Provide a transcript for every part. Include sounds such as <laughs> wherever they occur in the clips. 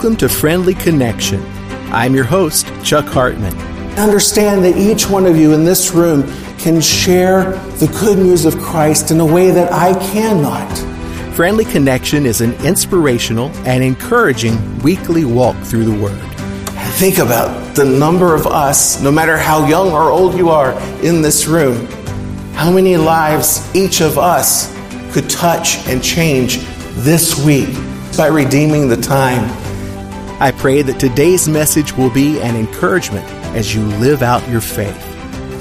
Welcome to Friendly Connection. I'm your host, Chuck Hartman. I understand that each one of you in this room can share the good news of Christ in a way that I cannot. Friendly Connection is an inspirational and encouraging weekly walk through the Word. Think about the number of us, no matter how young or old you are in this room, how many lives each of us could touch and change this week by redeeming the time. I pray that today's message will be an encouragement as you live out your faith.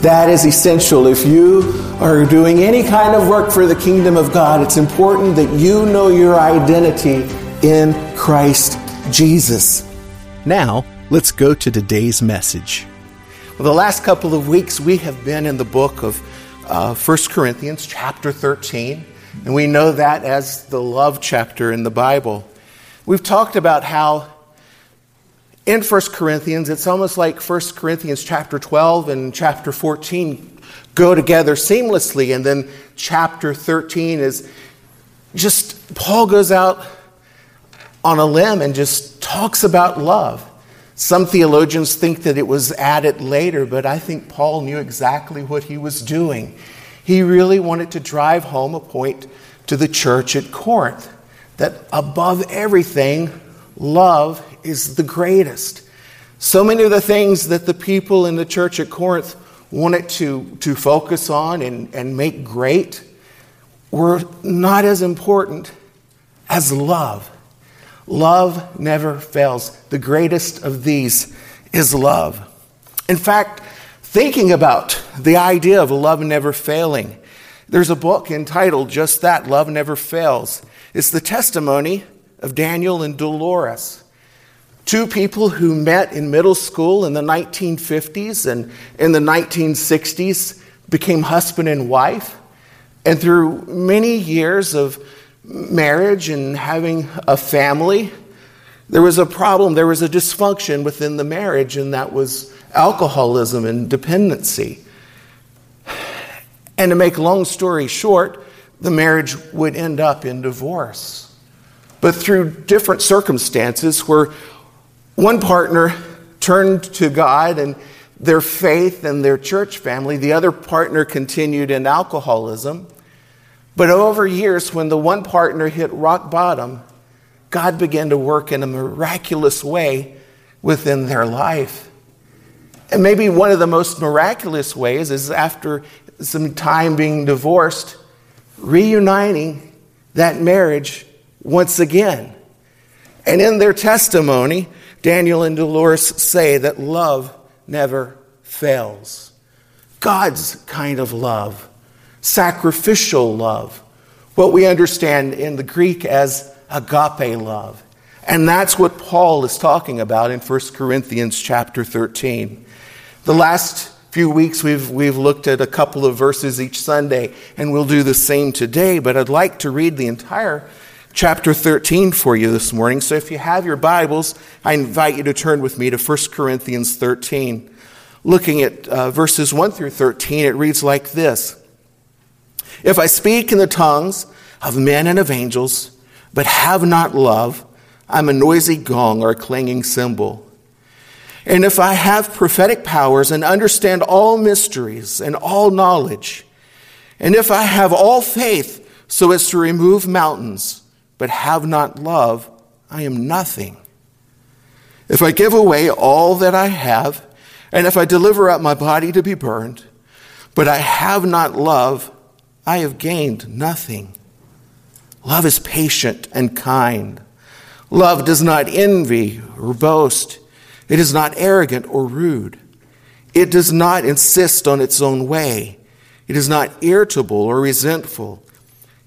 That is essential. If you are doing any kind of work for the kingdom of God, it's important that you know your identity in Christ Jesus. Now, let's go to today's message. Well, the last couple of weeks, we have been in the book of uh, 1 Corinthians, chapter 13, and we know that as the love chapter in the Bible. We've talked about how in 1 Corinthians, it's almost like 1 Corinthians chapter 12 and chapter 14 go together seamlessly, and then chapter 13 is just Paul goes out on a limb and just talks about love. Some theologians think that it was added later, but I think Paul knew exactly what he was doing. He really wanted to drive home a point to the church at Corinth that above everything, love is the greatest. So many of the things that the people in the church at Corinth wanted to, to focus on and, and make great were not as important as love. Love never fails. The greatest of these is love. In fact, thinking about the idea of love never failing, there's a book entitled just that Love Never Fails. It's the testimony of Daniel and Dolores, two people who met in middle school in the 1950s and in the 1960s became husband and wife. And through many years of marriage and having a family, there was a problem, there was a dysfunction within the marriage, and that was alcoholism and dependency. And to make a long story short, the marriage would end up in divorce. But through different circumstances, where one partner turned to God and their faith and their church family, the other partner continued in alcoholism. But over years, when the one partner hit rock bottom, God began to work in a miraculous way within their life. And maybe one of the most miraculous ways is after some time being divorced, reuniting that marriage once again. And in their testimony, Daniel and Dolores say that love never fails. God's kind of love sacrificial love, what we understand in the Greek as agape love. And that's what Paul is talking about in 1 Corinthians chapter 13. The last few weeks we've, we've looked at a couple of verses each Sunday, and we'll do the same today, but I'd like to read the entire chapter 13 for you this morning. So if you have your Bibles, I invite you to turn with me to 1 Corinthians 13. Looking at uh, verses 1 through 13, it reads like this if I speak in the tongues of men and of angels, but have not love, I'm a noisy gong or a clanging cymbal. And if I have prophetic powers and understand all mysteries and all knowledge, and if I have all faith so as to remove mountains, but have not love, I am nothing. If I give away all that I have, and if I deliver up my body to be burned, but I have not love, I have gained nothing. Love is patient and kind. Love does not envy or boast. It is not arrogant or rude. It does not insist on its own way. It is not irritable or resentful.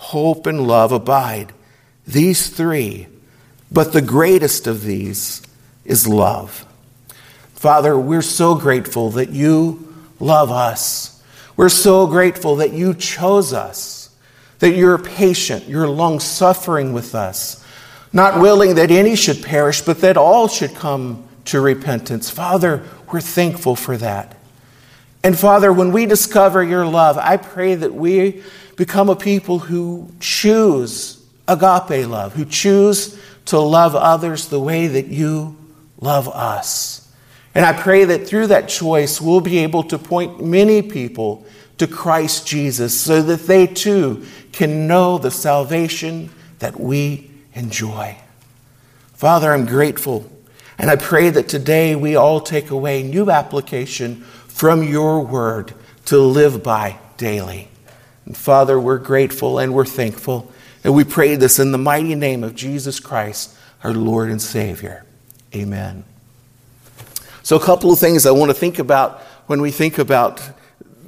hope, and love abide, these three but the greatest of these is love. Father, we're so grateful that you love us. We're so grateful that you chose us, that you're patient, you're long suffering with us, not willing that any should perish, but that all should come to repentance. Father, we're thankful for that. And Father, when we discover your love, I pray that we become a people who choose agape love, who choose to love others the way that you love us. And I pray that through that choice, we'll be able to point many people to Christ Jesus so that they too can know the salvation that we enjoy. Father, I'm grateful. And I pray that today we all take away new application from your word to live by daily. And Father, we're grateful and we're thankful. And we pray this in the mighty name of Jesus Christ, our Lord and Savior. Amen. So, a couple of things I want to think about when we think about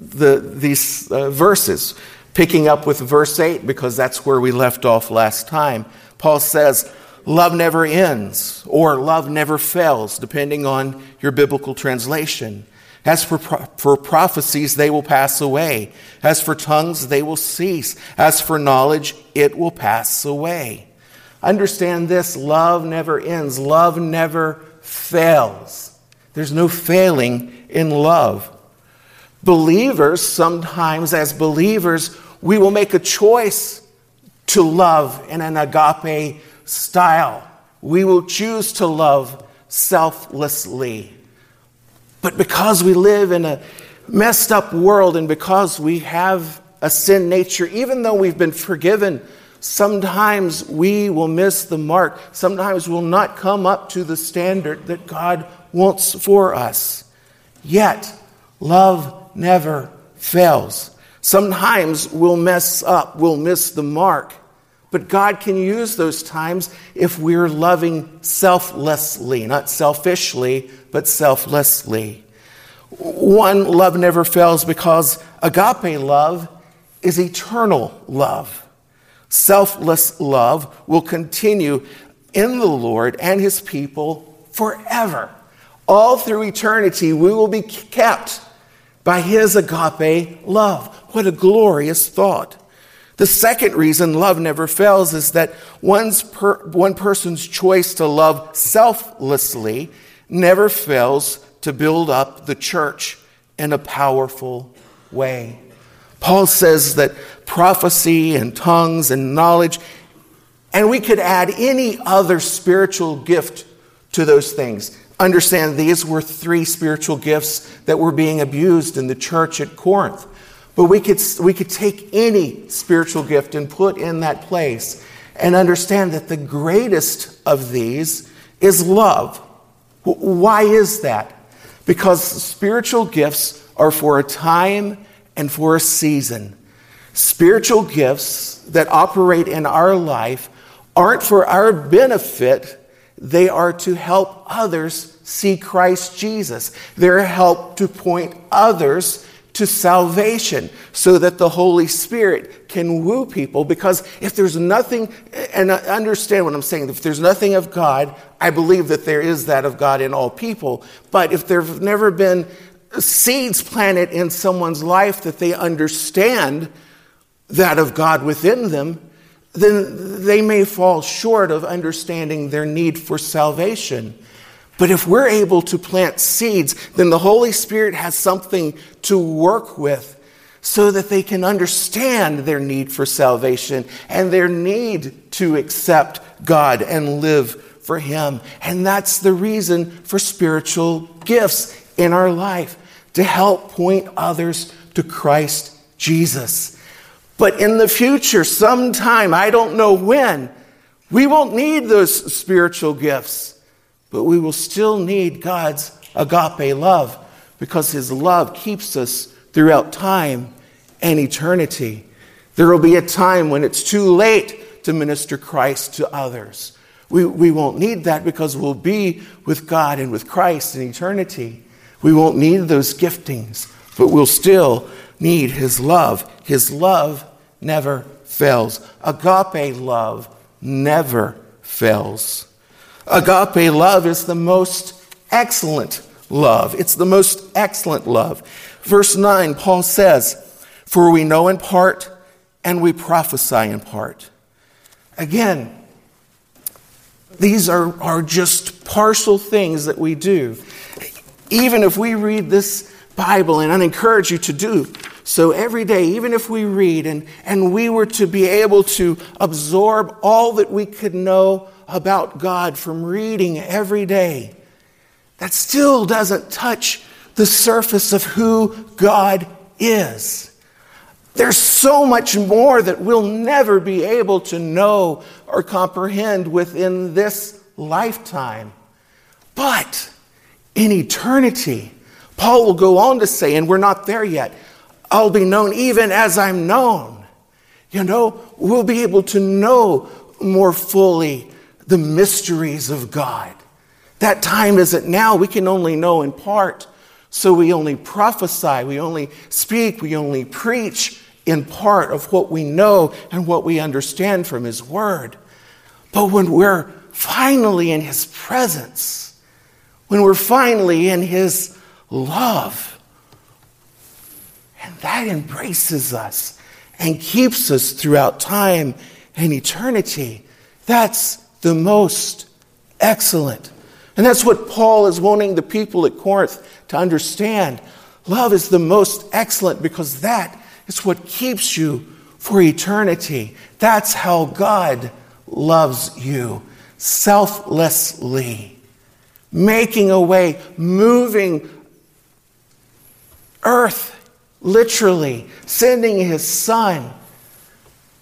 the, these uh, verses. Picking up with verse 8, because that's where we left off last time. Paul says, Love never ends, or love never fails, depending on your biblical translation. As for, for prophecies, they will pass away. As for tongues, they will cease. As for knowledge, it will pass away. Understand this love never ends, love never fails. There's no failing in love. Believers, sometimes as believers, we will make a choice to love in an agape style. We will choose to love selflessly. But because we live in a messed up world and because we have a sin nature, even though we've been forgiven, sometimes we will miss the mark. Sometimes we'll not come up to the standard that God wants for us. Yet, love never fails. Sometimes we'll mess up, we'll miss the mark. But God can use those times if we're loving selflessly, not selfishly, but selflessly. One, love never fails because agape love is eternal love. Selfless love will continue in the Lord and his people forever. All through eternity, we will be kept by his agape love. What a glorious thought. The second reason love never fails is that one's per, one person's choice to love selflessly never fails to build up the church in a powerful way. Paul says that prophecy and tongues and knowledge, and we could add any other spiritual gift to those things. Understand these were three spiritual gifts that were being abused in the church at Corinth. But we could, we could take any spiritual gift and put in that place and understand that the greatest of these is love. Why is that? Because spiritual gifts are for a time and for a season. Spiritual gifts that operate in our life aren't for our benefit, they are to help others see Christ Jesus. They're help to point others to salvation so that the Holy Spirit can woo people. Because if there's nothing, and understand what I'm saying, if there's nothing of God, I believe that there is that of God in all people. But if there've never been seeds planted in someone's life that they understand that of God within them, then they may fall short of understanding their need for salvation. But if we're able to plant seeds, then the Holy Spirit has something to work with so that they can understand their need for salvation and their need to accept God and live for Him. And that's the reason for spiritual gifts in our life to help point others to Christ Jesus. But in the future, sometime, I don't know when, We won't need those spiritual gifts, but we will still need God's agape love because his love keeps us throughout time and eternity. There will be a time when it's too late to minister Christ to others. We, we won't need that because we'll be with God and with Christ in eternity. We won't need those giftings, but we'll still need His love. His love never fails. Agape love never fails. Agape love is the most excellent love. It's the most excellent love. Verse 9, Paul says, For we know in part and we prophesy in part. Again, these are, are just partial things that we do. Even if we read this Bible, and I encourage you to do so every day, even if we read and, and we were to be able to absorb all that we could know about God from reading every day, that still doesn't touch the surface of who God is. There's so much more that we'll never be able to know or comprehend within this lifetime. But in eternity, Paul will go on to say, and we're not there yet, I'll be known even as I'm known. You know, we'll be able to know more fully the mysteries of God. That time isn't now. We can only know in part. So we only prophesy, we only speak, we only preach in part of what we know and what we understand from His Word. But when we're finally in His presence, when we're finally in His love, and that embraces us and keeps us throughout time and eternity, that's the most excellent. And that's what Paul is wanting the people at Corinth to understand. Love is the most excellent because that is what keeps you for eternity. That's how God loves you selflessly, making a way, moving earth literally, sending his son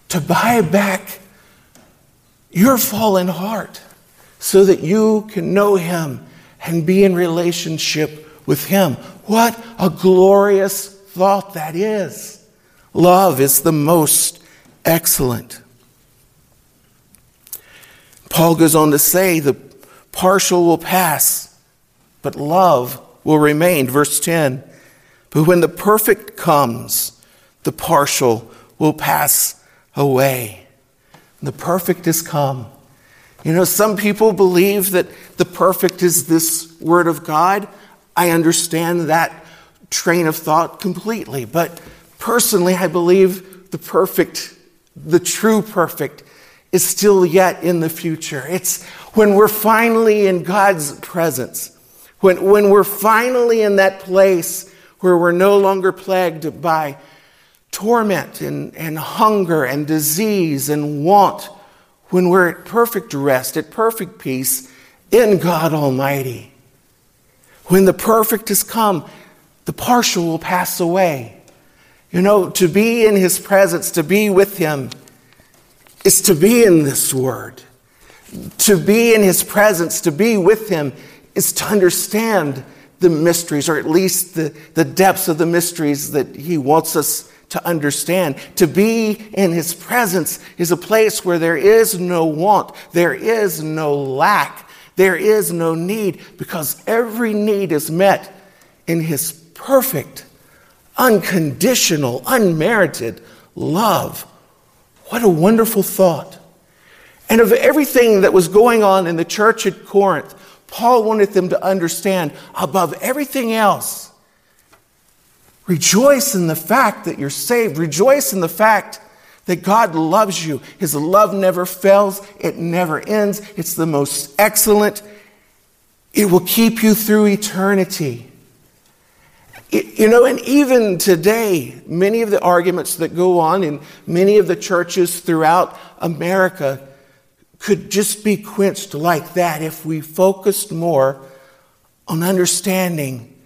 to buy back your fallen heart so that you can know him and be in relationship with him. What a glorious thought that is. Love is the most excellent. Paul goes on to say the partial will pass, but love will remain. Verse 10 But when the perfect comes, the partial will pass away. The perfect is come. You know, some people believe that the perfect is this word of God. I understand that train of thought completely, but Personally, I believe the perfect, the true perfect, is still yet in the future. It's when we're finally in God's presence, when, when we're finally in that place where we're no longer plagued by torment and, and hunger and disease and want, when we're at perfect rest, at perfect peace in God Almighty. When the perfect has come, the partial will pass away. You know, to be in his presence, to be with him, is to be in this word. To be in his presence, to be with him, is to understand the mysteries, or at least the, the depths of the mysteries that he wants us to understand. To be in his presence is a place where there is no want, there is no lack, there is no need, because every need is met in his perfect unconditional, unmerited love. What a wonderful thought. And of everything that was going on in the church at Corinth, Paul wanted them to understand above everything else, rejoice in the fact that you're saved. Rejoice in the fact that God loves you. His love never fails, it never ends. It's the most excellent. It will keep you through eternity. You know, and even today, many of the arguments that go on in many of the churches throughout America could just be quenched like that if we focused more on understanding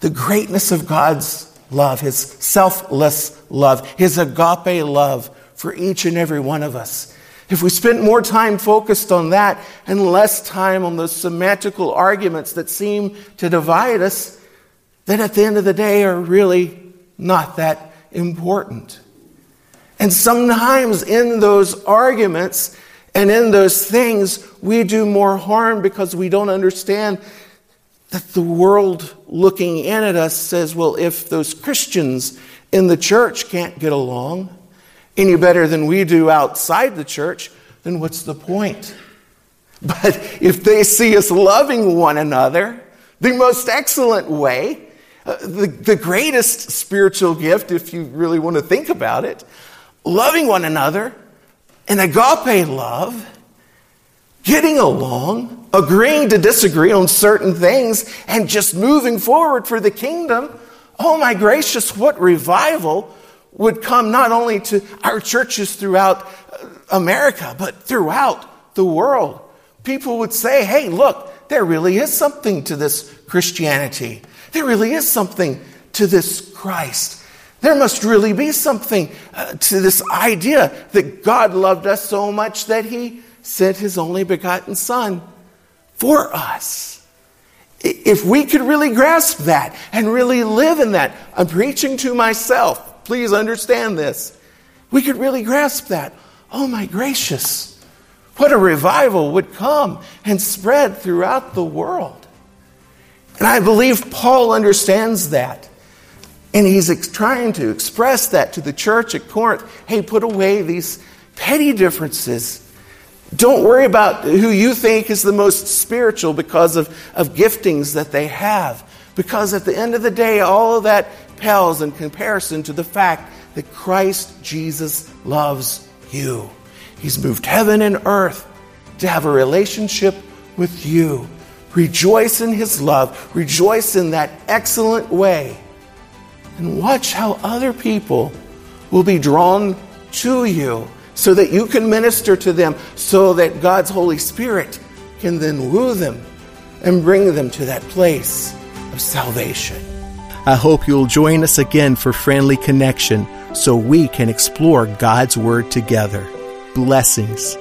the greatness of God's love, His selfless love, His agape love for each and every one of us. if we spent more time focused on that and less time on those semantical arguments that seem to divide us, then at the end of the day are really not that important. And sometimes in those arguments and in those things, we do more harm because we don't understand that the world looking in at us says, well, if those Christians in the church can't get along any better than we do outside the church, then what's the point? <laughs> But if they see us loving one another, the most excellent way, uh, the, the greatest spiritual gift, if you really want to think about it, loving one another in agape love, getting along, agreeing to disagree on certain things, and just moving forward for the kingdom. Oh my gracious, what revival would come not only to our churches throughout uh, America, but throughout the world. People would say, hey, look, there really is something to this Christianity. There really is something to this Christ. There must really be something uh, to this idea that God loved us so much that he sent his only begotten Son for us. If we could really grasp that and really live in that, I'm preaching to myself. Please understand this. We could really grasp that. Oh my gracious, what a revival would come and spread throughout the world. And I believe Paul understands that. And he's ex- trying to express that to the church at Corinth. Hey, put away these petty differences. Don't worry about who you think is the most spiritual because of, of giftings that they have. Because at the end of the day, all of that pales in comparison to the fact that Christ Jesus loves you. He's moved heaven and earth to have a relationship with you. Rejoice in his love. Rejoice in that excellent way. And watch how other people will be drawn to you so that you can minister to them, so that God's Holy Spirit can then woo them and bring them to that place of salvation. I hope you'll join us again for Friendly Connection so we can explore God's Word together. Blessings.